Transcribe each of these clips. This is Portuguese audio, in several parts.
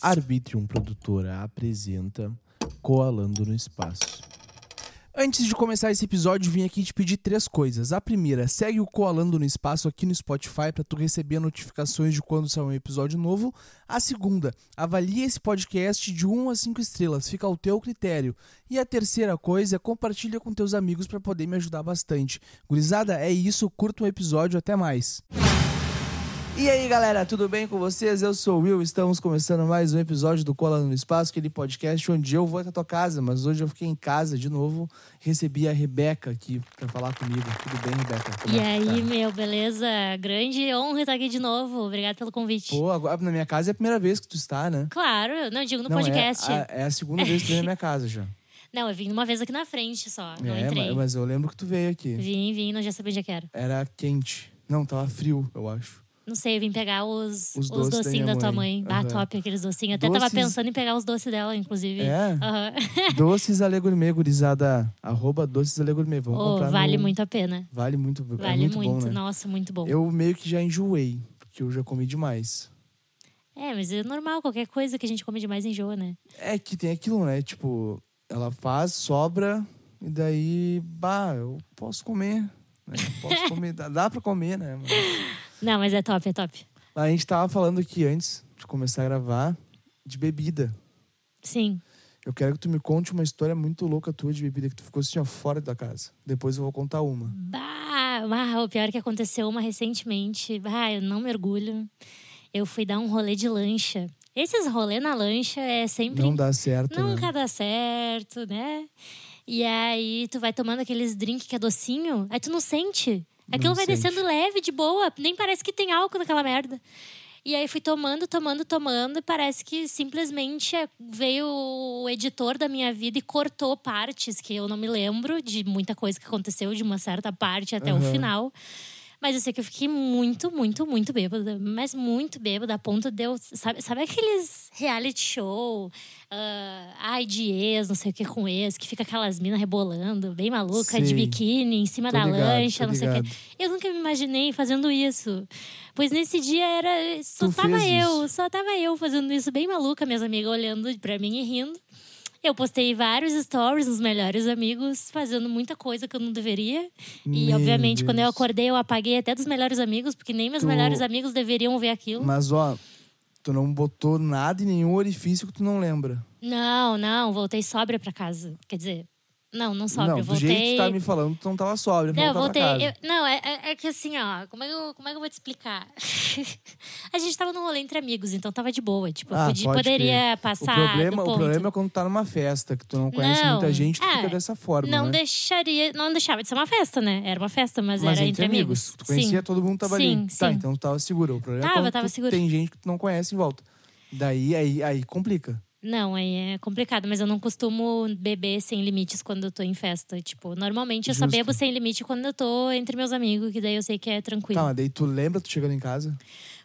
Arbitrium Produtora apresenta Coalando no Espaço. Antes de começar esse episódio, vim aqui te pedir três coisas. A primeira, segue o Coalando no Espaço aqui no Spotify para tu receber notificações de quando sair um episódio novo. A segunda, avalie esse podcast de 1 a 5 estrelas, fica ao teu critério. E a terceira coisa compartilha com teus amigos para poder me ajudar bastante. Gurizada, é isso, curta o episódio, até mais. E aí, galera, tudo bem com vocês? Eu sou o Will, estamos começando mais um episódio do Cola no Espaço, aquele podcast onde eu vou até a tua casa, mas hoje eu fiquei em casa de novo, recebi a Rebeca aqui pra falar comigo. Tudo bem, Rebeca? Como E é aí, tá? meu, beleza? Grande honra estar aqui de novo. Obrigada pelo convite. Pô, agora na minha casa é a primeira vez que tu está, né? Claro, não digo no Não, podcast. É a, é a segunda vez que tu vem na minha casa já. Não, eu vim uma vez aqui na frente só. Não é, entrei. mas, mas eu lembro que tu veio aqui. Vim, vim, não já sabia onde é que era. Era quente. Não, tava frio, eu acho. Não sei, eu vim pegar os, Os os, da docinhos da, tua mãe. mãe. Ah, Aham. top aqueles docinhos. Até tava Doces- pensando em pegar os doces dela, inclusive. É? Aham. Doces Ale Gourmet, gurizada. Arroba Doces Ale Gourmet. Vamos Oh, comprar vale no- muito a pena. Vale muito, é Vale muito, muito. bom, né? Nossa, muito bom. Eu meio que já enjoei, porque eu já comi demais. É, mas é normal, qualquer coisa que a gente come demais enjoa, né? É que tem aquilo, né? Tipo, ela faz, sobra, e daí, bah, eu posso comer. Né? Posso comer, dá, dá pra comer, né? Mas- Não, mas é top, é top. A gente tava falando aqui antes de começar a gravar de bebida. Sim. Eu quero que tu me conte uma história muito louca tua de bebida que tu ficou assim, ó, fora da casa. Depois eu vou contar uma. Bah, bah, o pior é que aconteceu uma recentemente. Bah, eu não mergulho. Eu fui dar um rolê de lancha. Esses rolê na lancha é sempre. Não dá certo, Nunca né? dá certo, né? E aí tu vai tomando aqueles drinks que é docinho, aí tu não sente. Aquilo vai sente. descendo leve, de boa. Nem parece que tem álcool naquela merda. E aí fui tomando, tomando, tomando. E parece que simplesmente veio o editor da minha vida e cortou partes que eu não me lembro de muita coisa que aconteceu de uma certa parte até o Aham. final. Mas eu sei que eu fiquei muito, muito, muito bêbada. Mas muito bêbada, a ponto de eu. Sabe, sabe aqueles reality show? ah, ai, de ex, não sei o que com ex, que fica aquelas minas rebolando, bem maluca, de Sei. biquíni, em cima Tô da ligado, lancha, não sei o quê. ligado. Eu nunca me imaginei fazendo isso. Pois nesse dia era. Só Tu tava eu, isso. só tava eu fazendo isso, bem maluca, minhas amigas olhando pra mim e rindo. Eu postei vários stories nos melhores amigos, fazendo muita coisa que eu não deveria. E, Meu obviamente, quando eu Deus. acordei, eu apaguei até dos melhores amigos, porque nem meus Tu- melhores amigos deveriam ver aquilo. Mas, ó, tu não botou nada em nenhum orifício que tu não lembra. Não, não, voltei sóbria pra casa. Quer dizer, não, não sóbria, não, do voltei. jeito que tu tá me falando, tu não tava sóbria pra Não, eu voltei. eu- não, é, é- é que assim, ó, como é, que eu, como é que eu vou te explicar? a gente tava num rolê entre amigos, então tava de boa. Tipo, eu Ah, podia- pode poderia passar. O problema, do o problema é quando tu tá numa festa, que tu não conhece Não, muita gente, tu é, fica dessa forma, Não né? deixaria. Não deixava de ser uma festa, né? Era uma festa, mas, Mas era entre amigos. Tu conhecia Sim. todo mundo tava Sim, ali. Tá, sim. então tu tava segura. O problema é Tava, quando tava tu segura. tem gente que tu não conhece em volta. Daí, aí, aí complica. Não, aí é complicado, mas eu não costumo beber sem limites quando eu tô em festa. Tipo, normalmente eu só Justo. bebo sem limite quando eu tô entre meus amigos, que daí eu sei que é tranquilo. Tá, mas daí tu lembra tu chegando em casa?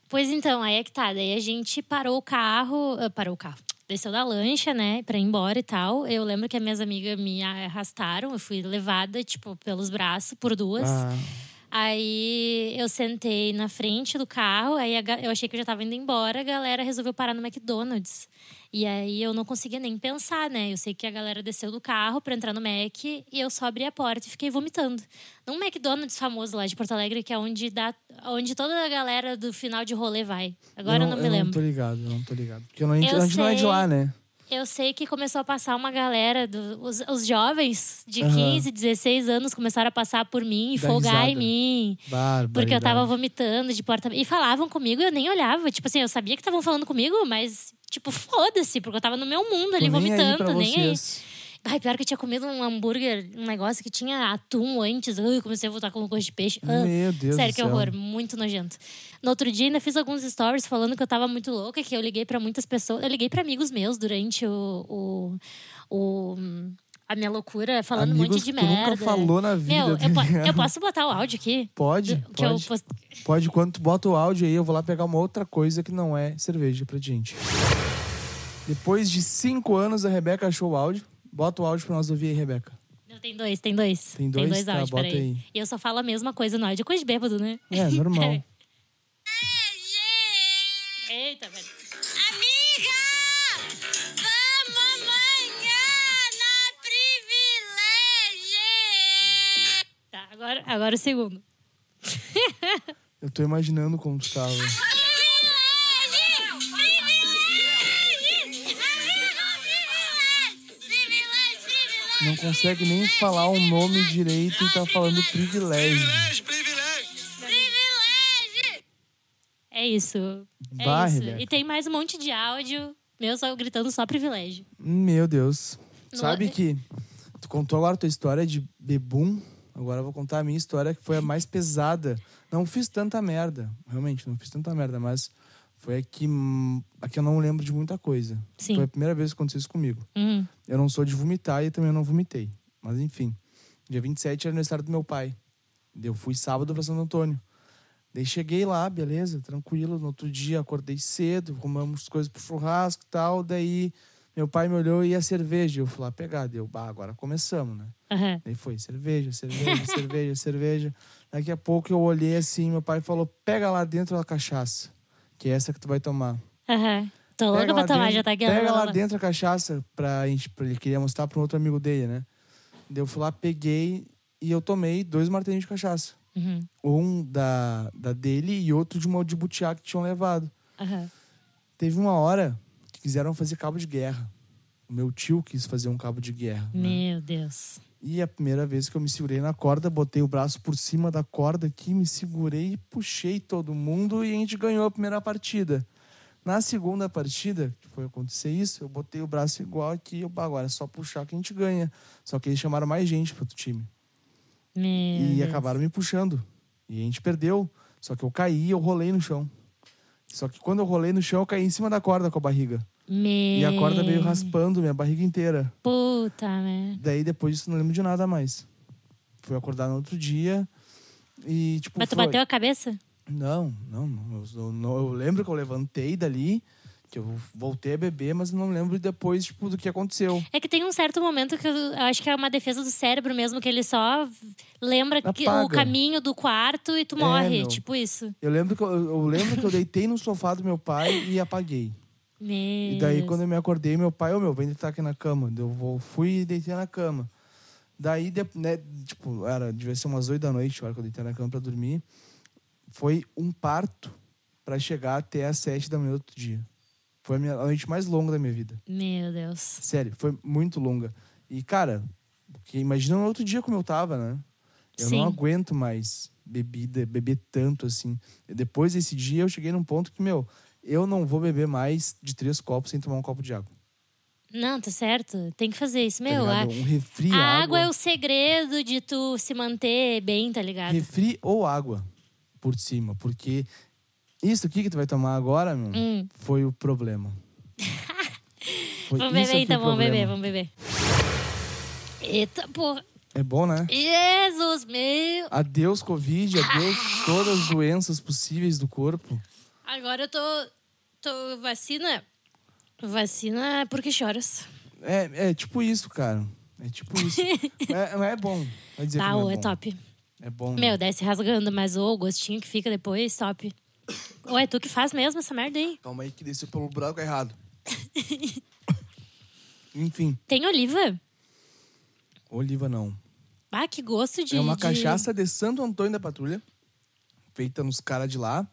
Pois então, aí é que tá. Daí a gente parou o carro, ah, parou o carro. Desceu da lancha, né, pra ir embora e tal. Eu lembro que as minhas amigas me arrastaram, eu fui levada, tipo, pelos braços por duas. Ah, Aí eu sentei na frente do carro, aí eu achei que eu já tava indo embora, a galera resolveu parar no McDonald's. E aí eu não conseguia nem pensar, né? Eu sei que a galera desceu do carro pra entrar no Mac e eu só abri a porta e fiquei vomitando. Num McDonald's famoso lá de Porto Alegre, que é onde, dá, onde toda a galera do final de rolê vai. Agora eu não, me eu lembro. não tô ligado, eu não tô ligado. Porque eu não, a gente, Eu a gente não é de sei. lá, né? Eu sei que começou a passar uma galera, do- os, os jovens de Aham. 15, 16 anos começaram a passar por mim e folgar em mim. Porque eu tava vomitando de porta. E falavam comigo e eu nem olhava. Tipo assim, eu sabia que estavam falando comigo, mas, tipo, foda-se, porque eu tava no meu mundo ali Tô nem aí vomitando, nem aí. Ai, pior que eu tinha comido um hambúrguer, um negócio que tinha atum antes. Ai, comecei a voltar com gosto de peixe. Ah, Meu Deus Sério, que horror. Muito nojento. No outro dia, ainda fiz alguns stories falando que eu tava muito louca, que eu liguei pra muitas pessoas. Eu liguei pra amigos meus durante o. o, o- a minha loucura, falando um Amigos monte de que tu merda. nunca falou na vida. Meu, tá eu, po- ligado? eu posso botar o áudio aqui? Pode, Que eu pode. post- Pode, quando tu bota o áudio aí, eu vou lá pegar uma outra coisa que não é cerveja pra gente. Depois de cinco anos, a Rebeca achou o áudio. Bota o áudio pra nós ouvir aí, Rebeca. Não, tem dois, tem dois. Tem dois? Tá, áudios, bota peraí. aí. E eu só falo a mesma coisa no áudio. Coisa de bêbado, né? É, normal. Eita, velho. Amiga! Vamos amanhã na privilégio! Tá, agora, agora o segundo. Eu tô imaginando como tu tava. Não consegue nem falar o nome direito e tá falando privilégio. É isso. É Bah, isso. Rebeca. E tem mais um monte de áudio. Meu só gritando só privilégio. Meu Deus. Não Sabe é- que tu contou agora a tua história de bebum. Agora eu vou contar a minha história, que foi a mais pesada. Não fiz tanta merda. Realmente, não fiz tanta merda, mas foi a que, a que eu não lembro de muita coisa. Sim. Foi a primeira vez que aconteceu isso comigo. Uhum. Eu não sou de vomitar e também não vomitei. Mas enfim. Dia 27 era aniversário do meu pai. Eu fui sábado pra Santo Antônio. Daí cheguei lá, beleza, tranquilo. No outro dia acordei cedo, arrumamos coisas pro churrasco e tal. Daí meu pai me olhou e a cerveja. Eu fui lá pegar. Deu, bah, agora começamos, né? Aham. Daí foi cerveja, cerveja, cerveja, cerveja. Daqui a pouco eu olhei assim, meu pai falou: pega lá dentro a cachaça, que é essa que tu vai tomar. Aham. Tô louca Pega pra tomar, dentro- já tá aqui. Pega lá dentro a cachaça pra, gente, pra ele queria mostrar pra um outro amigo dele, né? Daí eu fui lá, peguei e eu tomei dois martelinhos de cachaça. Uhum. Um da, da dele e outro de uma de butiá que tinham levado. Aham. Teve uma hora que quiseram fazer cabo de guerra. O meu tio quis fazer um cabo de guerra. né? Meu Deus. E a primeira vez que eu me segurei na corda, botei o braço por cima da corda aqui, me segurei e puxei todo mundo e a gente ganhou a primeira partida. Na segunda partida, que foi acontecer isso, eu botei o braço igual aqui, eu, "Bah, agora é só puxar que a gente ganha. Só que eles chamaram mais gente pro outro time. Meu e Deus. acabaram me puxando. E a gente perdeu. Só que eu caí eu rolei no chão. Só que quando eu rolei no chão, eu caí em cima da corda com a barriga. Meu... E a corda veio raspando minha barriga inteira. Puta merda. Daí depois disso não lembro de nada mais. Fui acordar no outro dia e tipo. Mas tu foi- bateu a cabeça? Não, não, não. Eu, não- eu lembro que eu levantei dali, que eu voltei a beber, mas não lembro depois, tipo, do que aconteceu. É que tem um certo momento que eu, acho que é uma defesa do cérebro mesmo, que ele só lembra que, o caminho do quarto e tu É, morre. meu. Tipo isso. Eu lembro que eu, eu lembro que eu deitei no sofá do meu pai e apaguei. Meu E daí, quando eu me acordei, meu pai, ô meu, vem deitar aqui na cama. Eu vou, fui e deitei na cama. Daí, de- né, tipo, era, devia ser umas oito da noite, a hora que eu deitei na cama pra dormir. Foi um parto pra chegar até às sete da manhã do outro dia. Foi a, minha, a noite mais longa da minha vida. Meu Deus. Sério, foi muito longa. E, cara, imagina no outro dia como eu tava, né? Eu Sim. não aguento mais bebida, beber tanto assim. Depois desse dia, eu cheguei num ponto que, meu, eu não vou beber mais de três copos sem tomar um copo de água. Não, tá certo. Tem que fazer isso. tá Meu, a, ligado? um refri, a água água. é o segredo de tu se manter bem, tá ligado? Refri ou água por cima. Porque isso aqui que tu vai tomar agora, meu, Hum. foi o problema. Foi Vamos beber então, vamos beber, vamos beber. Eita, porra. É bom, né? Jesus, meu. Adeus, Covid, adeus todas as doenças possíveis do corpo. Agora eu tô. tô vacina. Vacina é porque choras. É, é tipo isso, cara. É tipo isso. é, é bom. Vai dizer que Tá, não ô, é é bom. top. É bom. Meu, desce rasgando, mas o gostinho que fica depois, top. Ou é tu que faz mesmo essa merda aí? Calma aí que desceu pelo buraco errado. Enfim, Tem oliva? oliva não. Ah, que gosto de. é uma de- cachaça de Santo Antônio da Patrulha, feita nos caras de lá.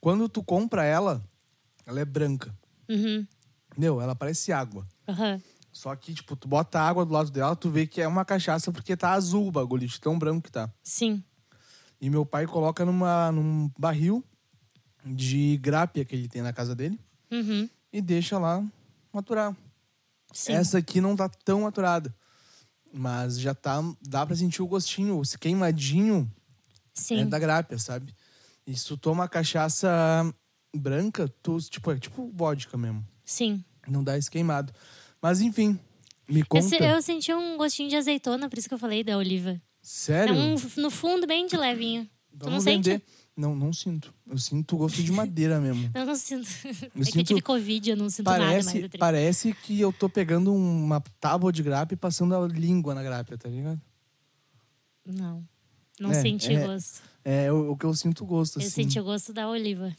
Quando tu compra ela, ela é branca. Uhum. Meu, ela parece água. aham. Só que, tipo, tu bota água do lado dela, tu vê que é uma cachaça porque tá azul o bagulho, de tão branco que tá. Sim. E meu pai coloca numa, num barril de grápia que ele tem na casa dele Uhum. e deixa lá maturar. Sim. Essa aqui não tá tão maturada. Mas já tá. Dá pra sentir o gostinho, esse queimadinho é da grápia, sabe? E se tu toma cachaça branca, tu, tipo, é tipo vodka mesmo. Sim. Não dá esse queimado. Mas enfim, me Eu, conta. se- eu senti um gostinho de azeitona, por isso que eu falei da oliva. Sério? É um, no fundo, bem de levinho. Tu não Vamos sente? Não, não sinto. Eu sinto gosto de madeira mesmo. Eu não sinto. Eu é que eu sinto- tive Covid, eu não sinto nada mais. Parece, parece que eu tô pegando uma tábua de grapa e passando a língua na grapa, tá ligado? Não. Não É, senti é, gosto. É o, o que eu sinto gosto, Eu assim. senti o gosto da oliva.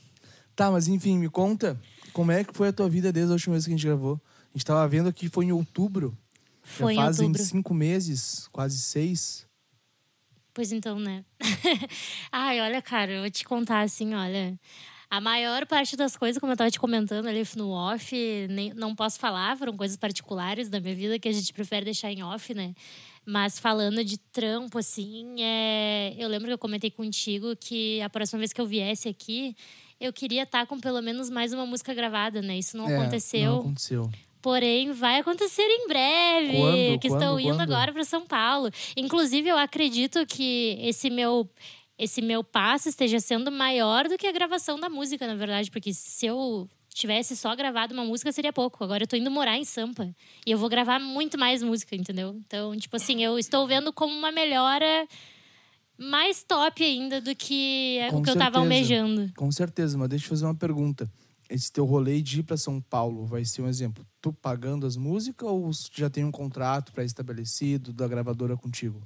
Tá, mas enfim, me conta como é que foi a tua vida desde a última vez que a gente gravou. A gente tava vendo que foi em outubro. Foi em Já fazem outubro. cinco meses, quase seis. Pois então, né? Ai, olha, cara, eu vou te contar assim, olha. A maior parte das coisas, como eu estava te comentando ali no off, nem, não posso falar, foram coisas particulares da minha vida que a gente prefere deixar em off, né? Mas falando de trampo, assim, é... eu lembro que eu comentei contigo que a próxima vez que eu viesse aqui, eu queria estar com pelo menos mais uma música gravada, né? Isso não É, aconteceu. Não aconteceu. Porém, vai acontecer em breve. Quando? Que Quando? estou indo Quando? agora para São Paulo. Inclusive, eu acredito que esse meu esse meu passo esteja sendo maior do que a gravação da música, na verdade, porque se eu tivesse só gravado uma música seria pouco. Agora eu tô indo morar em Sampa e eu vou gravar muito mais música, entendeu? Então, tipo assim, eu estou vendo como uma melhora mais top ainda do que Com o que eu tava certeza. almejando. Com certeza, mas deixa eu fazer uma pergunta. Esse teu rolê de ir pra São Paulo vai ser um exemplo? Tu pagando as músicas ou já tem um contrato pré-estabelecido da gravadora contigo?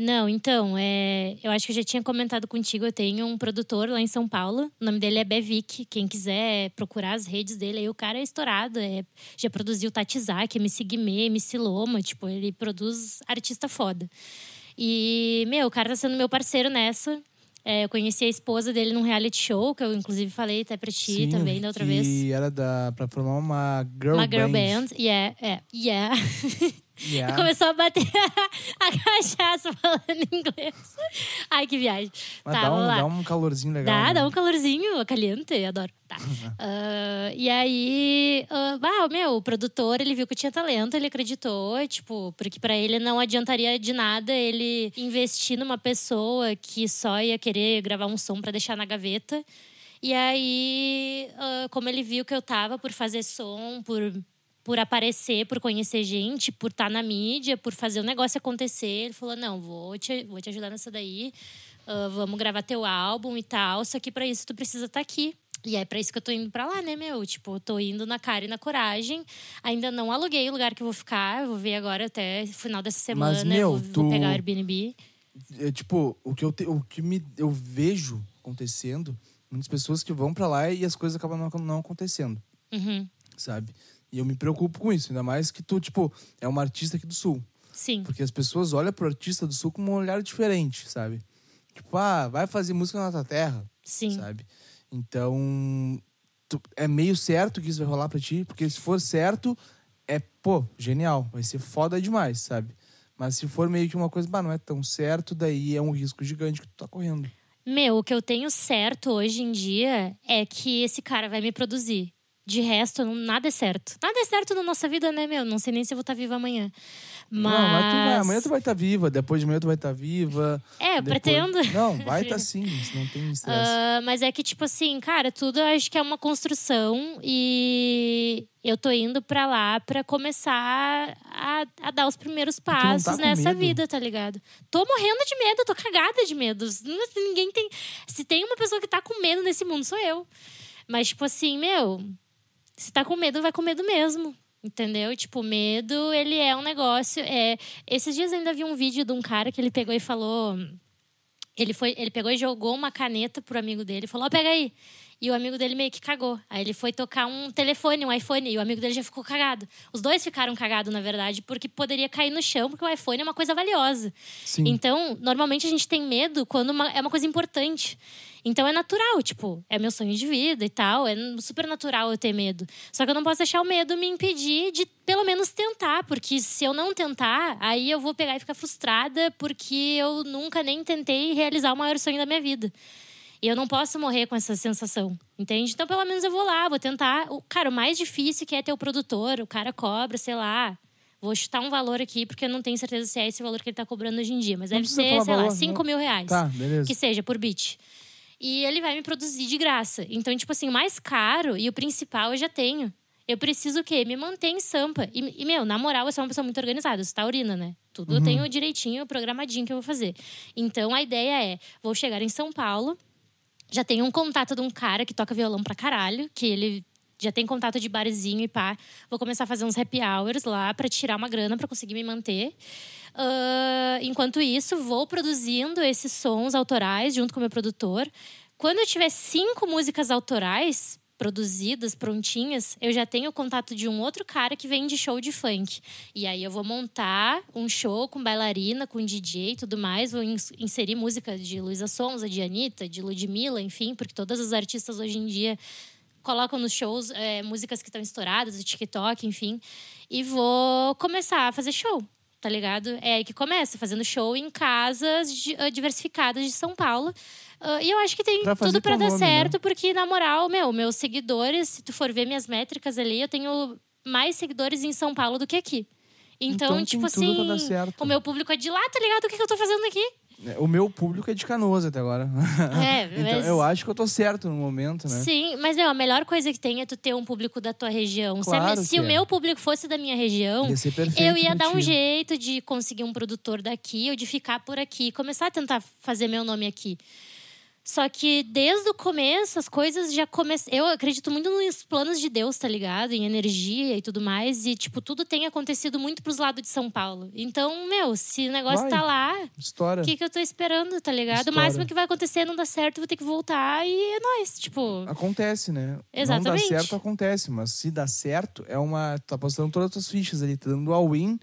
Não, então, é, eu acho que eu já tinha comentado contigo. Eu tenho um produtor lá em São Paulo. O nome dele é Bevic. Quem quiser procurar as redes dele, aí o cara é estourado. é- já produziu Tatizak, MC Guimê, MC Loma. Tipo, ele produz artista foda. E, meu, o cara tá sendo meu parceiro nessa. É, eu conheci a esposa dele num reality show, que eu inclusive falei até pra ti Sim, também da outra vez. era da, pra formar uma girl Uma girl band. band. Yeah, é, yeah. Yeah. Começou a bater a cachaça falando inglês. Ai, que viagem. Mas tá, dá, um, dá um calorzinho legal. Dá, né? dá um calorzinho, caliente, adoro. Tá. Ah, e aí, bah, meu, o produtor, ele viu que eu tinha talento, ele acreditou, tipo, porque pra ele não adiantaria de nada ele investir numa pessoa que só ia querer gravar um som pra deixar na gaveta. E aí, ah, como ele viu que eu tava por fazer som, por por aparecer, por conhecer gente, por estar na mídia, por fazer o negócio acontecer. Ele falou: não, vou te, vou te ajudar nessa daí. ah, vamos gravar teu álbum e tal. Só que pra isso tu precisa estar aqui. E é pra isso que eu tô indo pra lá, né, meu? Tipo, eu tô indo na cara e na coragem. Ainda não aluguei o lugar que eu vou ficar. Eu vou ver agora até final dessa semana. meu, vou, vou tu- pegar o Airbnb. É, tipo, o que, eu te- o que me, eu vejo acontecendo, muitas pessoas que vão pra lá e as coisas acabam não, não acontecendo, Uhum. sabe? E eu me preocupo com isso, ainda mais que tu, tipo, é uma artista aqui do Sul. Sim. Porque as pessoas olham pro artista do Sul com um olhar diferente, sabe? Tipo, ah, vai fazer música na tua terra, Sim. sabe? Então, tu- é meio certo que isso vai rolar pra ti, porque se for certo, é, pô, genial, vai ser foda demais, sabe? Mas se for meio que uma coisa, bah, não é tão certo, daí é um risco gigante que tu tá correndo. Meu, o que eu tenho certo hoje em dia é que esse cara vai me produzir. De resto, não- nada é certo. Nada é certo na nossa vida, né, meu? Não sei nem se eu vou estar viva amanhã. Mas. Não, mas tu vai, amanhã tu vai estar viva, depois de amanhã tu vai estar viva. É, depois- pretendo. Não, vai estar sim, não tem estresse. Ah, mas é que, tipo assim, cara, tudo eu acho que é uma construção e eu tô indo pra lá pra começar a, a dar os primeiros tá passos com nessa medo? vida, tá ligado? Tô morrendo de medo, tô cagada de medo. Ninguém tem. Se tem uma pessoa que tá com medo nesse mundo, sou eu. Mas, tipo assim, meu, se tá com medo, vai com medo mesmo. Entendeu? Tipo, medo, ele é um negócio. É... Esses dias ainda vi um vídeo de um cara que ele pegou e falou. Ele, foi, ele pegou e jogou uma caneta pro amigo dele e falou: Ó, pega aí. E o amigo dele meio que cagou. Aí ele foi tocar um telefone, um iPhone, e o amigo dele já ficou cagado. Os dois ficaram cagados, na verdade, porque poderia cair no chão, porque o iPhone é uma coisa valiosa. Sim. Então, normalmente a gente tem medo quando uma- é uma coisa importante. Então é natural, tipo, é meu sonho de vida e tal, é super natural eu ter medo. Só que eu não posso deixar o medo me impedir de pelo menos tentar, porque se eu não tentar, aí eu vou pegar e ficar frustrada porque eu nunca nem tentei realizar o maior sonho da minha vida. E eu não posso morrer com essa sensação, entende? Então, pelo menos eu vou lá, vou tentar. O, cara, o mais difícil que é ter o produtor, o cara cobra, sei lá. Vou chutar um valor aqui, porque eu não tenho certeza se é esse valor que ele tá cobrando hoje em dia. Mas Não deve ser, sei lá, valor, 5 não. mil reais. Tá, beleza. Que seja, por beat. E ele vai me produzir de graça. Então, tipo assim, o mais caro e o principal eu já tenho. Eu preciso o quê? Me manter em Sampa. E, e, meu, na moral, eu sou uma pessoa muito organizada. Eu sou taurina, né? Tudo eu tenho direitinho, programadinho que eu vou fazer. Então, a ideia é... Vou chegar em São Paulo. Já tenho um contato de um cara que toca violão pra caralho. Que ele já tem contato de barzinho e pá. Vou começar a fazer uns happy hours lá pra tirar uma grana pra conseguir me manter. Ah, enquanto isso, vou produzindo esses sons autorais junto com o meu produtor. Quando eu tiver cinco músicas autorais, produzidas, prontinhas, eu já tenho o contato de um outro cara que vende show de funk. E aí eu vou montar um show com bailarina, com DJ e tudo mais, vou inserir música de Luísa Sonza, de Anitta, de Ludmilla, enfim, porque todas as artistas hoje em dia colocam nos shows é, músicas que estão estouradas, do TikTok, enfim. E vou começar a fazer show, tá ligado? É aí que começa, fazendo show em casas diversificadas de São Paulo. Uh, e eu acho que tem tudo para dar nome, né? certo, né? porque, na moral, meu, meus seguidores, se tu for ver minhas métricas ali, eu tenho mais seguidores em São Paulo do que aqui. Então, então tipo assim, o meu público é de lá, tá ligado? O que, que eu tô fazendo aqui? É, o meu público é de Canoas até agora. É, então mas... eu acho que eu tô certo no momento, né? Sim, mas meu, a melhor coisa que tem é tu ter um público da tua região. Claro se, se o é. meu público fosse da minha região, eu ia dar um jeito de conseguir um produtor daqui ou de ficar por aqui, começar a tentar fazer meu nome aqui. Só que desde o começo as coisas já começaram. Eu acredito muito nos planos de Deus, tá ligado? Em energia e tudo mais. E, tipo, tudo tem acontecido muito pros lados de São Paulo. Então, meu, se o negócio vai. tá lá. História. O que, que eu tô esperando, tá ligado? História. O máximo que vai acontecer não dá certo, vou ter que voltar e é nóis. Tipo. Acontece, né? Exatamente. Não dá certo, acontece. Mas se dá certo, é uma. Tá postando todas as tuas fichas ali, tá dando all-in.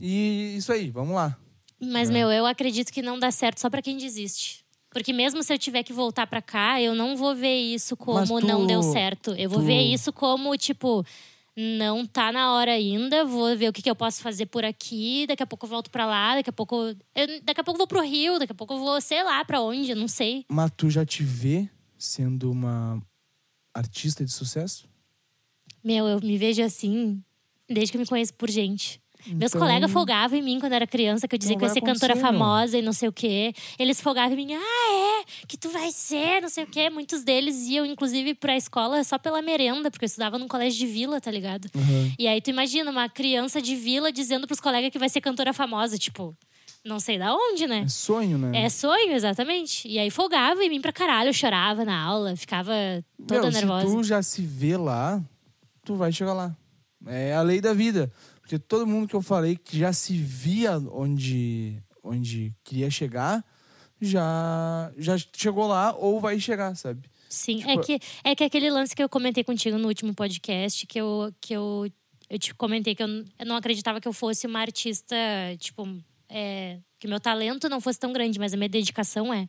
E isso aí, vamos lá. Mas, é. meu, eu acredito que não dá certo só para quem desiste. Porque mesmo se eu tiver que voltar para cá, eu não vou ver isso como tu, não deu certo. Eu vou tu... ver isso como, tipo, não tá na hora ainda, vou ver o que, que eu posso fazer por aqui, daqui a pouco eu volto para lá, daqui a pouco. Eu, daqui a pouco eu vou pro Rio, daqui a pouco eu vou, sei lá, para onde, eu não sei. Mas tu já te vê sendo uma artista de sucesso? Meu, eu me vejo assim desde que eu me conheço por gente. Meus então, colegas folgavam em mim quando era criança, que eu dizia que eu ia ser cantora famosa e não sei o quê. Eles folgavam em mim, ah, é? Que tu vai ser, não sei o quê. Muitos deles iam, inclusive, pra escola só pela merenda, porque eu estudava num colégio de vila, tá ligado? Uhum. E aí tu imagina uma criança de vila dizendo pros colegas que vai ser cantora famosa, tipo não sei da onde, né? É sonho, né? É sonho, exatamente. E aí folgava em mim pra caralho, eu chorava na aula, ficava toda Meu, nervosa. Se tu já se vê lá, tu vai chegar lá. É a lei da vida. Porque todo mundo que eu falei que já se via onde, onde queria chegar, já, já chegou lá ou vai chegar, sabe? Sim, tipo, é, que, é que aquele lance que eu comentei contigo no último podcast, que eu, que eu, eu te comentei que eu, eu não acreditava que eu fosse uma artista, tipo, é, que meu talento não fosse tão grande, mas a minha dedicação é.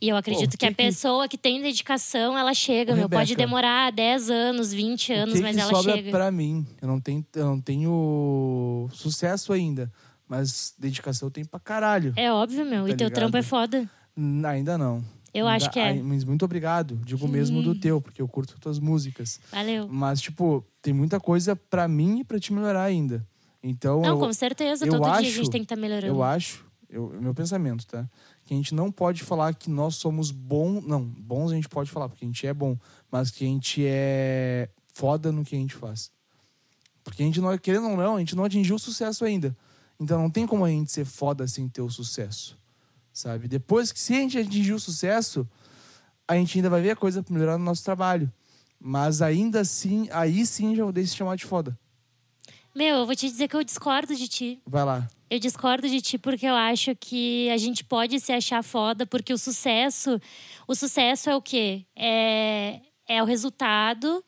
E eu acredito que, que, a pessoa que tem dedicação, ela chega, Ô, meu. Rebeca, pode demorar 10 anos, 20 anos, que mas que ela sobra chega. pra mim. Eu não tenho, eu não tenho sucesso ainda. Mas dedicação eu tenho pra caralho. É óbvio, meu. Tá e teu trampo é foda. Ainda não. Eu acho que é. Mas muito obrigado. Digo hum. mesmo do teu, porque eu curto tuas músicas. Valeu. Mas, tipo, tem muita coisa pra mim e pra te melhorar ainda. Então. Não, eu, com certeza. Todo acho, dia a gente tem que estar tá melhorando. Eu acho, eu, meu pensamento, tá? que a gente não pode falar que nós somos bons. Não, bons a gente pode falar, porque a gente é bom, mas que a gente é foda no que a gente faz. Porque a gente não, querendo ou não, a gente não atingiu o sucesso ainda. Então não tem como a gente ser foda sem ter o sucesso. Sabe? Depois que se a gente atingir o sucesso, a gente ainda vai ver a coisa melhorar no nosso trabalho. Mas ainda assim, aí sim já vou deixar se chamar de foda. Meu, eu vou te dizer que eu discordo de ti. Vai lá. Eu discordo de ti porque eu acho que a gente pode se achar foda, porque o sucesso. O sucesso é o quê? É, é o resultado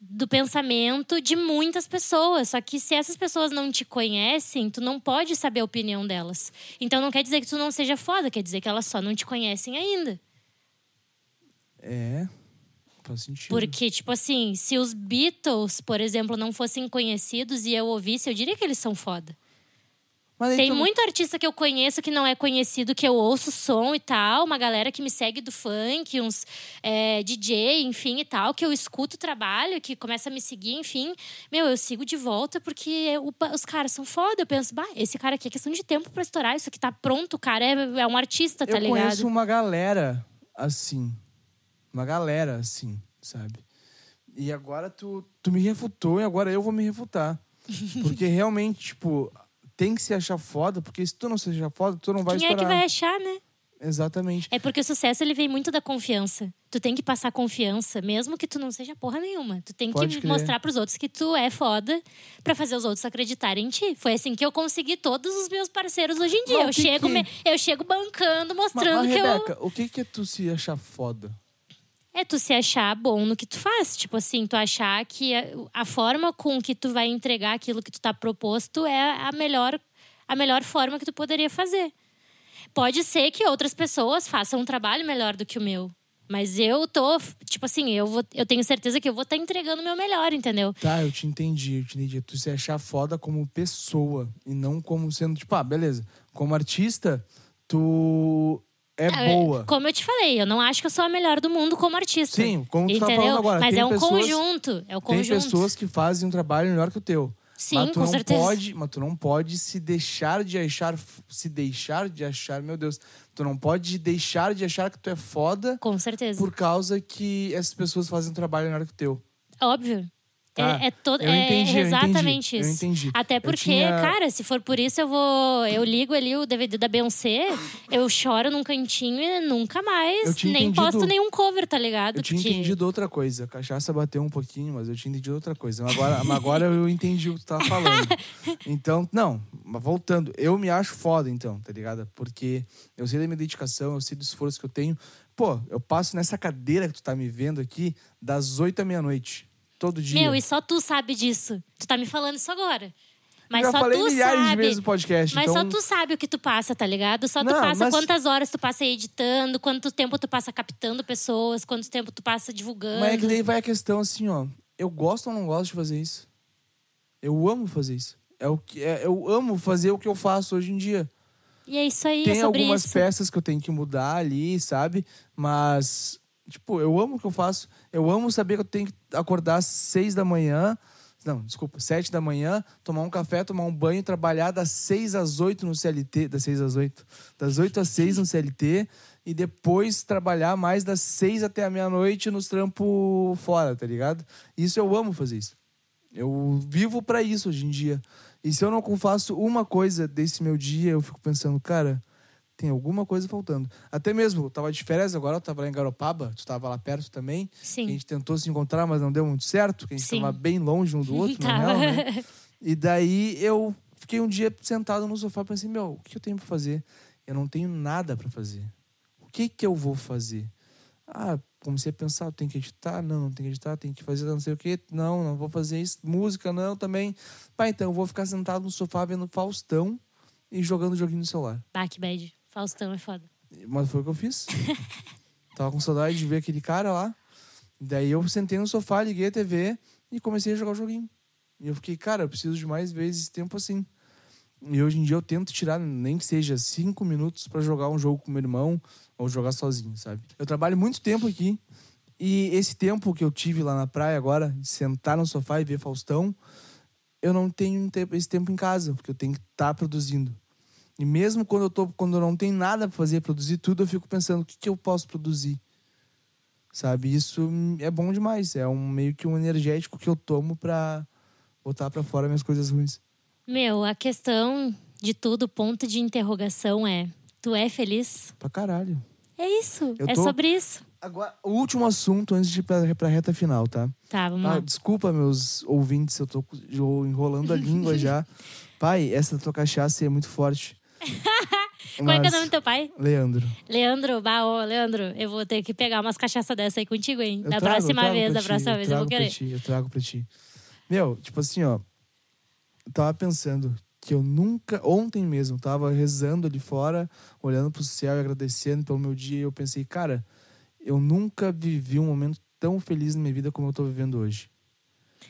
do pensamento de muitas pessoas. Só que se essas pessoas não te conhecem, tu não pode saber a opinião delas. Então não quer dizer que tu não seja foda, quer dizer que elas só não te conhecem ainda. É. Faz sentido. Porque, tipo assim, se os Beatles, por exemplo, não fossem conhecidos e eu ouvisse, eu diria que eles são foda. Tem tu... muito artista que eu conheço que não é conhecido, que eu ouço som e tal, uma galera que me segue do funk, uns é, DJ, enfim e tal, que eu escuto o trabalho, que começa a me seguir, enfim. Meu, eu sigo de volta porque o, os caras são foda. Eu penso, bah, esse cara aqui é questão de tempo para estourar, isso aqui tá pronto, o cara é, é um artista, tá eu ligado? Eu conheço uma galera assim. Uma galera assim, sabe? E agora tu, tu me refutou e agora eu vou me refutar. Porque realmente, tipo, tem que se achar foda, porque se tu não se achar foda, tu não vai Quem estourar. Quem é que vai achar, né? Exatamente. É porque o sucesso ele vem muito da confiança. Tu tem que passar confiança, mesmo que tu não seja porra nenhuma. Tu tem Pode que crer. mostrar pros outros que tu é foda para fazer os outros acreditarem em ti. Foi assim que eu consegui todos os meus parceiros hoje em dia. eu, chego, que... me... eu chego bancando, mostrando mas, mas, que Rebeca, eu. O que que é tu se achar foda? É tu se achar bom no que tu faz. Tipo assim, tu achar que a, forma com que tu vai entregar aquilo que tu tá proposto é a melhor, a melhor forma que tu poderia fazer. Pode ser que outras pessoas façam um trabalho melhor do que o meu. Mas eu tô, tipo assim, eu, vou, eu tenho certeza que eu vou estar tá entregando o meu melhor, entendeu? Tá, eu te entendi, eu te entendi. Tu se achar foda como pessoa e não como sendo, tipo, ah, beleza. Como artista, tu é ah, boa. Como eu te falei, eu não acho que eu sou a melhor do mundo como artista. Sim, como tu entendeu? tá falando agora. Mas é um pessoas, conjunto. É o conjunto. Tem pessoas que fazem um trabalho melhor que o teu. Sim, mas tu com não certeza. Pode, mas tu não pode se deixar de achar. Se deixar de achar, meu Deus. Tu não pode deixar de achar que tu é foda. Com certeza. Por causa que essas pessoas fazem um trabalho melhor que o teu. Óbvio. Tá. É, é, todo, é entendi, exatamente eu entendi, isso. Eu entendi. Até porque, tinha... cara, se for por isso, eu vou. Eu ligo ali o DVD da Beyoncé, eu choro num cantinho e nunca mais nem entendido... posto nenhum cover, tá ligado? Eu tinha porque... entendido outra coisa. A cachaça bateu um pouquinho, mas eu tinha entendido outra coisa. Agora, agora eu entendi o que tu tava falando. Então, não, voltando, eu me acho foda, então, tá ligado? Porque eu sei da minha dedicação, eu sei do esforço que eu tenho. Pô, eu passo nessa cadeira que tu tá me vendo aqui das oito à meia-noite todo dia. Meu, e só tu sabe disso. Tu tá me falando isso agora. Mas eu só falei tu milhares sabe. de vezes no podcast. Mas então... só tu sabe o que tu passa, tá ligado? Só tu Não, passa mas... quantas horas tu passa editando, quanto tempo tu passa captando pessoas, quanto tempo tu passa divulgando. Mas é que daí vai a questão assim, ó. Eu gosto ou não gosto de fazer isso? Eu amo fazer isso. É o que, é, eu amo fazer o que eu faço hoje em dia. E é isso aí, Tem é algumas isso. peças que eu tenho que mudar ali, sabe? Mas, tipo, eu amo o que eu faço. Eu amo saber que eu tenho que acordar às seis da manhã. Não, desculpa, sete da manhã, tomar um café, tomar um banho, trabalhar das seis às oito no CLT, das seis às oito, das oito às seis no CLT e depois trabalhar mais das seis até a meia-noite nos trampos fora, tá ligado? Isso eu amo fazer isso. Eu vivo para isso hoje em dia. E se eu não faço uma coisa desse meu dia, eu fico pensando, cara, tem alguma coisa faltando. Até mesmo, eu tava de férias agora, eu tava lá em Garopaba, tu tava lá perto também. Sim. a gente tentou se encontrar, mas não deu muito certo, que a gente Sim. tava bem longe um do outro, na real, né? E daí eu fiquei um dia sentado no sofá e pensei, meu, o que eu tenho pra fazer? Eu não tenho nada para fazer. O que que eu vou fazer? Ah, comecei a pensar, tenho que editar? Não, não tenho que editar, tenho que fazer não sei o quê. Não, não vou fazer isso. Música, não, também. Pá, então eu vou ficar sentado no sofá vendo Faustão e jogando joguinho no celular. Bah, que bad. Faustão é foda. Mas foi o que eu fiz. Tava com saudade de ver aquele cara lá. Daí eu sentei no sofá, liguei a TV e comecei a jogar o joguinho. E eu fiquei, cara, eu preciso de mais vezes tempo assim. E hoje em dia eu tento tirar, nem que seja cinco minutos para jogar um jogo com meu irmão ou jogar sozinho, sabe? Eu trabalho muito tempo aqui e esse tempo que eu tive lá na praia agora, de sentar no sofá e ver Faustão, eu não tenho esse tempo em casa, porque eu tenho que estar tá produzindo. E mesmo quando eu, tô, quando eu não tenho nada para fazer, produzir tudo, eu fico pensando o que, que eu posso produzir. Sabe? Isso é bom demais. É um meio que um energético que eu tomo para botar para fora minhas coisas ruins. Meu, a questão de tudo, ponto de interrogação é: tu é feliz? Pra caralho. É isso. Eu é tô- sobre isso. Agora, o último assunto antes de ir pra, pra reta final, tá? Tá, vamos Ah, lá. desculpa, meus ouvintes, eu tô enrolando a língua já. Pai, essa tua cachaça é muito forte. Como é que é o nome do teu pai? Leandro. Leandro, bah, ô, Leandro, eu vou ter que pegar umas cachaças dessa aí contigo, hein? Eu Da trago, próxima vez, da ti, próxima vez eu vou querer. Pra ti, eu trago pra ti. Meu, tipo assim, ó. Eu tava pensando que eu nunca. Ontem mesmo, tava rezando ali fora, olhando pro céu e agradecendo pelo meu dia. E eu pensei, cara, eu nunca vivi um momento tão feliz na minha vida como eu tô vivendo hoje.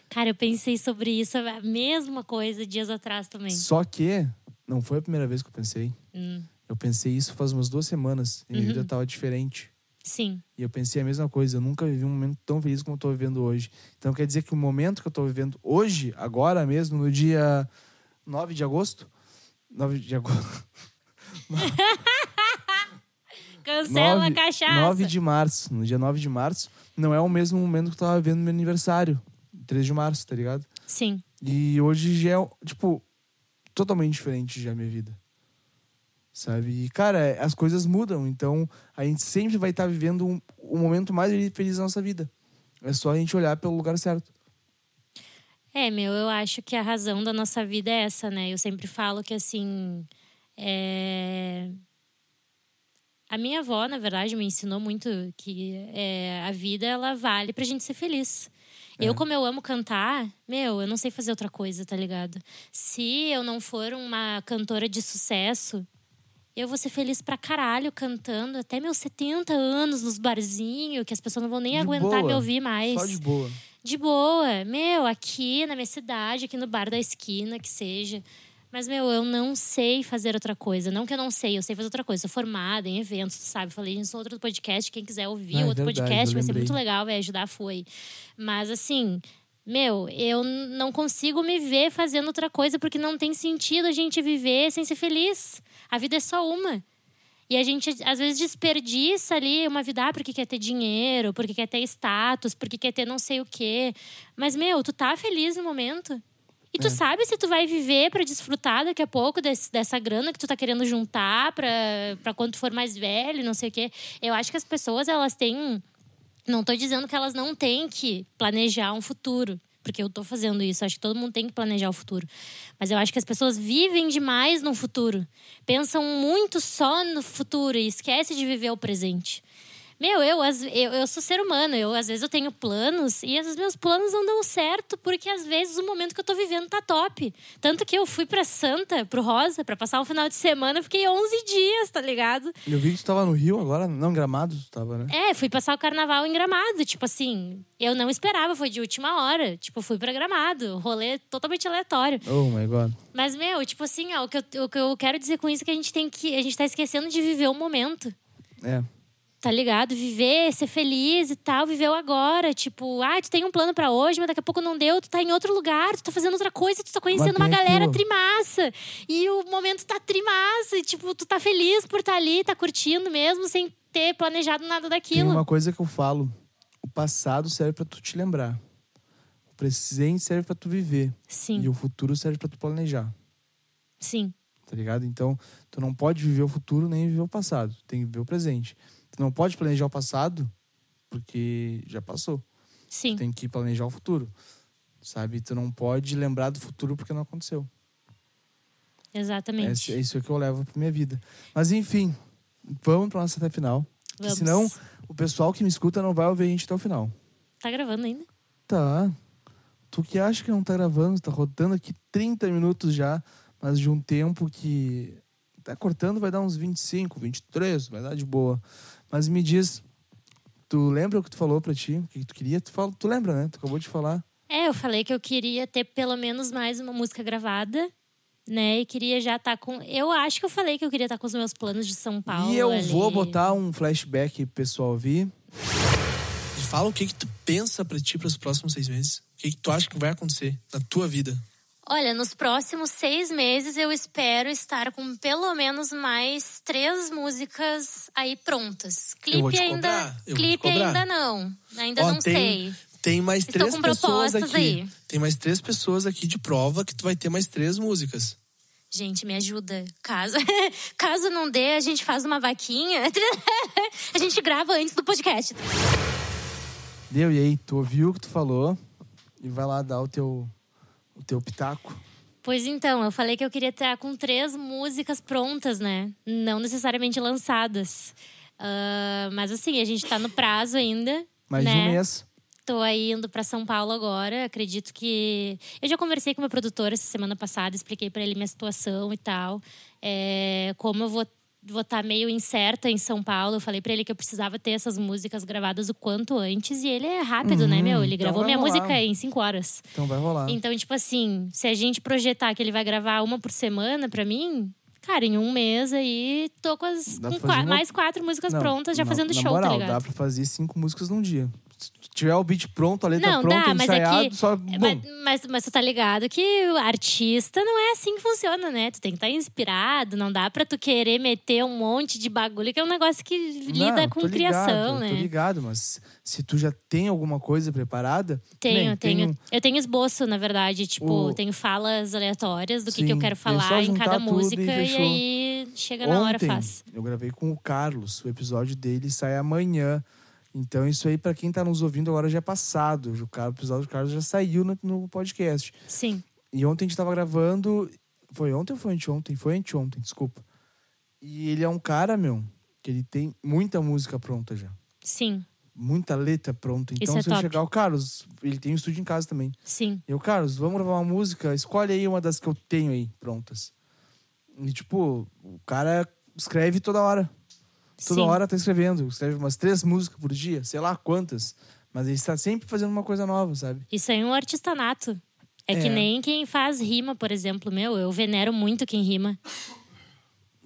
Cara, eu pensei sobre isso, a mesma coisa dias atrás também. Só que não foi a primeira vez que eu pensei. Hum, Eu pensei isso faz umas duas semanas. E minha Uhum. vida tava diferente. sim. E eu pensei a mesma coisa. Eu nunca vivi um momento tão feliz como eu tô vivendo hoje. Então quer dizer que o momento que eu tô vivendo hoje, agora mesmo, no dia 9 de agosto. 9 de agosto. Cancela a cachaça. 9 de março. No dia 9 de março, não é o mesmo momento que eu tava vivendo no meu aniversário. 3 de março, tá ligado? Sim. E hoje já é, tipo, totalmente diferente já a minha vida. Sabe? E, cara, as coisas mudam. Então, a gente sempre vai estar vivendo um, o momento mais feliz da nossa vida. É só a gente olhar pelo lugar certo. É, meu, eu acho que a razão da nossa vida é essa, né? Eu sempre falo que, assim, é... A minha avó, na verdade, me ensinou muito que é, a vida ela vale pra gente ser feliz. É. Eu, como eu amo cantar, meu, eu não sei fazer outra coisa, tá ligado? Se eu não for uma cantora de sucesso, eu vou ser feliz pra caralho cantando até meus 70 anos nos barzinhos, que as pessoas não vão nem De aguentar boa. me ouvir mais. Só de boa. De boa. Meu, aqui na minha cidade, aqui no bar da esquina, que seja. Mas, meu, eu não sei fazer outra coisa. Não que eu não sei, eu sei fazer outra coisa. Sou formada em eventos, tu sabe? Falei isso outro podcast. Quem quiser ouvir Ah, é outro verdade, podcast, eu vai ser muito legal, vai ajudar, foi. Mas, assim, meu, eu não consigo me ver fazendo outra coisa porque não tem sentido a gente viver sem ser feliz. A vida é só uma. E a gente, às vezes, desperdiça ali uma vida ah, porque quer ter dinheiro, porque quer ter status, porque quer ter não sei o quê. Mas, meu, tu tá feliz no momento? E tu É. sabe se tu vai viver pra desfrutar daqui a pouco desse- dessa grana que tu tá querendo juntar pra, pra quando tu for mais velho, não sei o quê. Eu acho que as pessoas, elas têm. Não tô dizendo que elas não têm que planejar um futuro. Porque eu tô fazendo isso. Acho que todo mundo tem que planejar o futuro. Mas eu acho que as pessoas vivem demais no futuro. Pensam muito só no futuro e esquece de viver o presente. Meu, eu, eu, eu sou ser humano. Eu, às vezes eu tenho planos e os meus planos não dão certo porque às vezes o momento que eu tô vivendo tá top. Tanto que eu fui pra Santa, pro Rosa, pra passar um final de semana. Fiquei 11 dias, tá ligado? Eu vi que tu tava no Rio agora, não, Gramado, tu tava, né? É, fui passar o carnaval em Gramado. Tipo assim, eu não esperava, foi de última hora. Tipo, fui pra Gramado. Rolê totalmente aleatório. Oh my god. Mas, meu, tipo assim, ó, o, que eu, o que eu quero dizer com isso é que a gente tem que. A gente tá esquecendo de viver o momento. É. Tá ligado? Viver, ser feliz e tal, viver o agora. Tipo, ah, tu tem um plano pra hoje, mas daqui a pouco não deu, tu tá em outro lugar, tu tá fazendo outra coisa, tu tá conhecendo uma tem galera aquilo. trimassa. E o momento tá trimassa. E, tipo, tu tá feliz por estar ali, tá curtindo mesmo, sem ter planejado nada Tem daquilo. uma coisa que eu falo. O passado serve pra tu te lembrar. O presente serve pra tu viver. Sim, E o futuro serve pra tu planejar. sim. Tá ligado? Então, tu não pode viver o futuro nem viver o passado. Tem que viver o presente. Tu não pode planejar o passado porque já passou. Sim. Tu tem que planejar o futuro. Sabe? Tu não pode lembrar do futuro porque não aconteceu. Exatamente. É, é isso que eu levo pra minha vida. Mas enfim, vamos pra nossa até final. Vamos. senão o pessoal que me escuta não vai ouvir a gente até o final. Tá gravando ainda? Tá. Tu que acha que não tá gravando, tá rodando aqui 30 minutos já, mas de um tempo que tá cortando vai dar uns 25, 23, vai dar de boa. Mas me diz, tu lembra o que tu falou pra ti? O que tu queria? Tu, fala, tu lembra, né? Tu acabou de falar. É, eu falei que eu queria ter pelo menos mais uma música gravada, né? E queria já estar com. Eu acho que eu falei que eu queria estar com os meus planos de São Paulo. e eu ali. vou botar um flashback pro pessoal ouvir. Fala o que que tu pensa pra ti pros próximos seis meses. O que que tu acha que vai acontecer na tua vida? Olha, nos próximos seis meses eu espero estar com pelo menos mais três músicas aí prontas. Clipe ainda. clipe ainda não. Ainda Ó, não tem- sei. Tem mais Estou três com pessoas aqui. aí. Tem mais três pessoas aqui de prova que tu vai ter mais três músicas. Gente, me ajuda. Caso, caso não dê, a gente faz uma vaquinha. a gente grava antes do podcast. Deu, e aí? Tu ouviu o que tu falou e vai lá dar o teu, o teu pitaco. Pois então, eu falei que eu queria estar com três músicas prontas, né? Não necessariamente lançadas. Ah, mas assim, a gente tá no prazo ainda. Mais né? de um mês. Tô aí indo pra São Paulo agora. Acredito que. Eu já conversei com meu produtor essa semana passada, expliquei pra ele minha situação e tal. É, Como eu vou vou estar meio incerta em São Paulo. Eu falei pra ele que eu precisava ter essas músicas gravadas o quanto antes. E ele é rápido, né, Uhum, meu? Ele então gravou minha rolar. música em cinco horas. Então vai rolar. Então, tipo assim, se a gente projetar que ele vai gravar uma por semana pra mim, cara, em um mês aí tô com, as, com qua- uma- mais quatro músicas Não, prontas já na- fazendo na show, moral, tá ligado? dá pra fazer cinco músicas num dia. Tiver o beat pronto, a letra Não, pronta, dá, mas é ensaiado, que- só... Mas, bum. mas, mas tu tá ligado que o artista não é assim que funciona, né? Tu tem que estar inspirado, não dá pra tu querer meter um monte de bagulho, que é um negócio que lida Não, com tô criação, ligado, né? Tô ligado, mas se tu já tem alguma coisa preparada... que Tenho, nem, tem tenho. um- Eu tenho esboço, na verdade. Tipo, O- tenho falas aleatórias do que, que Sim, eu quero é falar em cada e música. E, fechou. aí chega na hora, faz. eu gravei com o Carlos. O episódio dele sai amanhã. Então, isso aí, pra quem tá nos ouvindo agora, já é passado. O o episódio do Carlos já saiu no, no podcast. Sim. E ontem a gente tava gravando. Foi ontem ou foi anteontem? Foi anteontem, desculpa. E ele é um cara, meu, que ele tem muita música pronta já. Sim, Muita letra pronta. Então, é se eu top. chegar, o Carlos, ele tem um estúdio em casa também. sim. Eu, Carlos, vamos gravar uma música, escolhe aí uma das que eu tenho aí prontas. E, tipo, o cara escreve toda hora. Toda sim. hora tá escrevendo. Escreve umas três músicas por dia, sei lá quantas. Mas ele está sempre fazendo uma coisa nova, sabe? Isso aí é um artistanato. É, que É. nem quem faz rima, por exemplo. Meu, eu venero muito quem rima.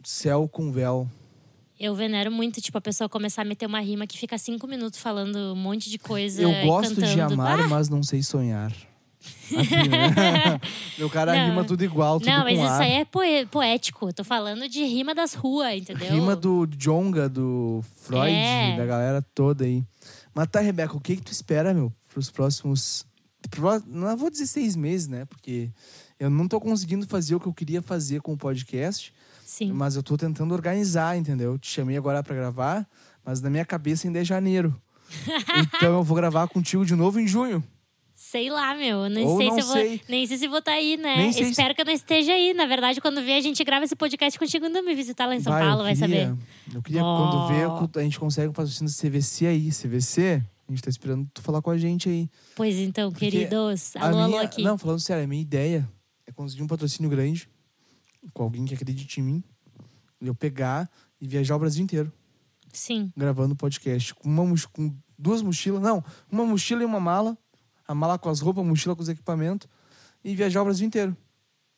Céu com véu. Eu venero muito, tipo, a pessoa começar a meter uma rima que fica cinco minutos falando um monte de coisa. Eu gosto de cantando. amar, Ah, mas não sei sonhar. Né? Meu cara Não. rima tudo igual, tudo Não, mas isso ar. aí é poético. Tô falando de rima das ruas, entendeu? Rima do Jonga, do Freud, É. da galera toda aí. Mas tá, Rebeca, o que que tu espera, meu, pros próximos... Não vou dizer seis meses, né? Porque eu não tô conseguindo fazer o que eu queria fazer com o podcast. Sim. Mas eu tô tentando organizar, entendeu? Te chamei agora pra gravar, mas na minha cabeça ainda é janeiro. então eu vou gravar contigo de novo em junho. Sei lá, meu. Nem Ou sei não se eu vou. sei. Nem sei se vou estar aí, né? Nem sei se- Espero que eu não esteja aí. Na verdade, quando vier, a gente grava esse podcast contigo ainda me visitar lá em São Vai, eu Paulo, vai queria- saber. Eu queria Ó. quando ver, a gente consegue um patrocínio do CVC aí. CVC, a gente tá esperando tu falar com a gente aí. Pois então, Porque queridos. A Alô, alô minha- aqui. Não, falando sério, a minha ideia é conseguir um patrocínio grande com alguém que acredite em mim. E eu pegar e viajar o Brasil inteiro Sim. gravando podcast. Com, uma, moch- com duas mochilas, não, uma mochila e uma mala. A mala com as roupas, a mochila com os equipamentos. E viajar o Brasil inteiro.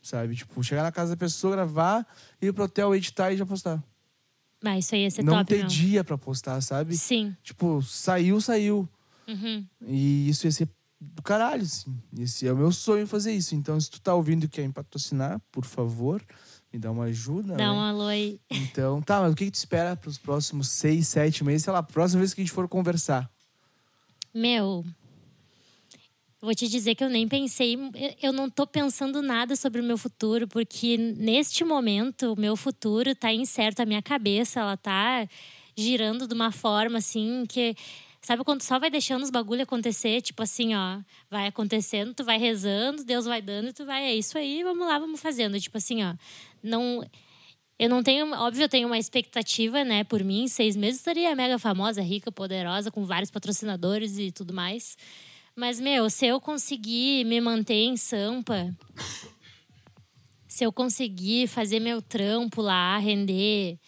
Sabe? Tipo, chegar na casa da pessoa, gravar, ir pro hotel, editar e já postar. Ah, isso aí ia ser não top, ter meu. dia pra postar, sabe? Sim. Tipo, saiu, saiu. Uhum. E isso ia ser do caralho, assim. Esse é o meu sonho fazer isso. Então, se tu tá ouvindo e quer me patrocinar, por favor, me dá uma ajuda. Dá né? um alô aí. Então, tá, mas o que, que tu espera pros próximos seis, sete meses? Sei lá, próxima vez que a gente for conversar. Meu, vou te dizer que eu nem pensei, eu- não tô pensando nada sobre o meu futuro, porque neste momento o meu futuro tá incerto, a minha cabeça, ela tá girando de uma forma assim que Sabe quando só vai deixando os bagulho acontecer, tipo assim, ó, vai acontecendo, tu vai rezando, Deus vai dando tu vai, é isso aí, vamos lá, vamos fazendo, tipo assim, ó. Não eu não tenho, óbvio, eu tenho uma expectativa, né, por mim, seis meses estaria mega famosa, rica, poderosa, com vários patrocinadores e tudo mais. Mas, meu, se eu conseguir me manter em Sampa, se eu conseguir fazer meu trampo lá, render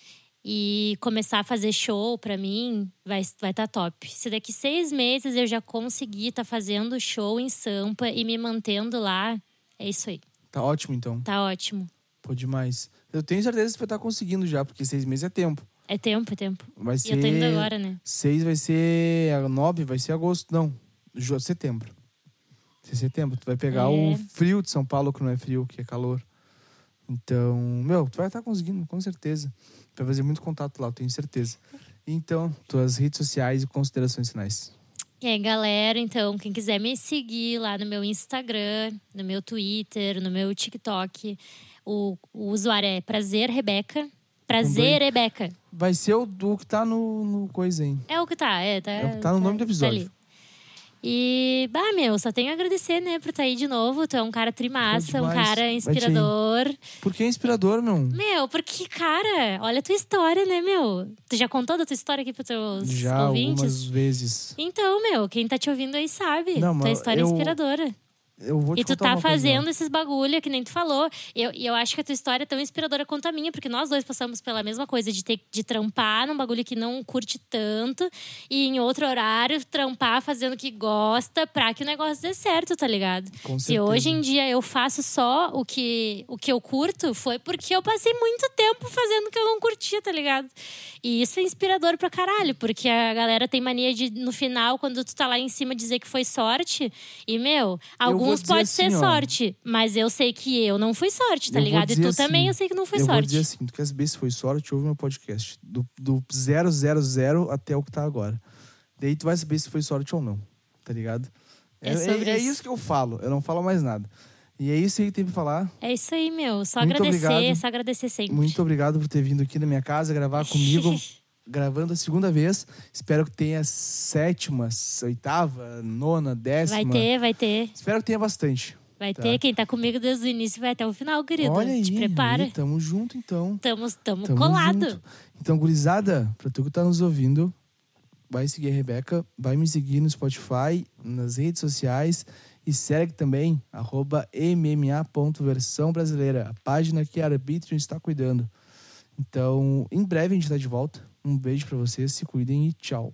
e começar a fazer show pra mim, vai estar vai tá top. Se daqui seis meses eu já conseguir estar fazendo show em Sampa e me mantendo lá, é isso aí. Tá ótimo, então. Tá ótimo. Pô, demais. Eu tenho certeza que você vai estar conseguindo já, porque seis meses é tempo. É tempo, é tempo. Vai E ser. eu tô indo agora, né? Seis vai ser. Nove vai ser agosto. Não. Ju- Setembro. Vai ser setembro. Tu vai pegar É. o frio de São Paulo, que não é frio, que é calor. Então, meu, tu vai estar conseguindo, com certeza. Vai fazer muito contato lá, eu tenho certeza. Então, tuas redes sociais e considerações finais. E aí, galera, então, quem quiser me seguir lá no meu Instagram, no meu Twitter, no meu TikTok, o, o usuário é Prazer Rebeca. Prazer Rebeca. Vai ser o do que tá no, no coisa aí. É o que tá, é. Tá, É o que tá no nome do episódio. ali. E, bah, meu, só tenho a agradecer, né, por estar aí de novo. Tu é um cara trimassa, um cara inspirador. Porque é inspirador, meu. Meu, porque, cara, olha a tua história, né, meu? Tu já contou da tua história aqui pros teus Já ouvintes? algumas vezes. Então, meu, quem tá te ouvindo aí sabe. Não, tua história é eu- inspiradora. Eu vou te E tu tá coisa, fazendo esses bagulho, que nem tu falou. Eu- E eu, acho que a tua história é tão inspiradora quanto a minha, porque nós dois passamos pela mesma coisa, de ter de trampar num bagulho que não curte tanto, e em outro horário trampar fazendo o que gosta pra que o negócio dê certo, tá ligado? Com Se hoje em dia eu faço só o que, o que eu curto, foi porque eu passei muito tempo fazendo o que eu não curtia, tá ligado? E isso é inspirador pra caralho, porque a galera tem mania de, no final, quando tu tá lá em cima, dizer que foi sorte. E, meu, vou alguns pode assim, ser ó. sorte, mas eu sei que eu não fui sorte, tá Eu vou ligado? E tu dizer também assim, eu sei que não foi eu vou sorte. dizer assim, tu quer saber se foi sorte, ouve meu podcast. Do, do 000 até o que tá agora. Daí tu vai saber se foi sorte ou não, tá ligado? É sobre é isso. isso que eu falo, eu não falo mais nada. E é isso aí que tem pra falar. É isso aí, meu. Só Muito agradecer, obrigado. só agradecer sempre. Muito obrigado por ter vindo aqui na minha casa gravar comigo, gravando a segunda vez. Espero que tenha sétima, oitava, nona, décima. Vai ter, vai ter. Espero que tenha bastante. Vai Tá. ter, quem tá comigo desde o início vai até o final, querido. Olha aí, Te prepara. aí, tamo junto então. Tamo, tamo, Tamo colado. junto. Então, gurizada, pra tu que tá nos ouvindo, vai seguir a Rebeca, vai me seguir no Spotify, nas redes sociais e segue também arroba mma.versão brasileira, a página que a Arbitrio está cuidando. Então, em breve a gente tá de volta. Um beijo pra vocês, se cuidem e tchau.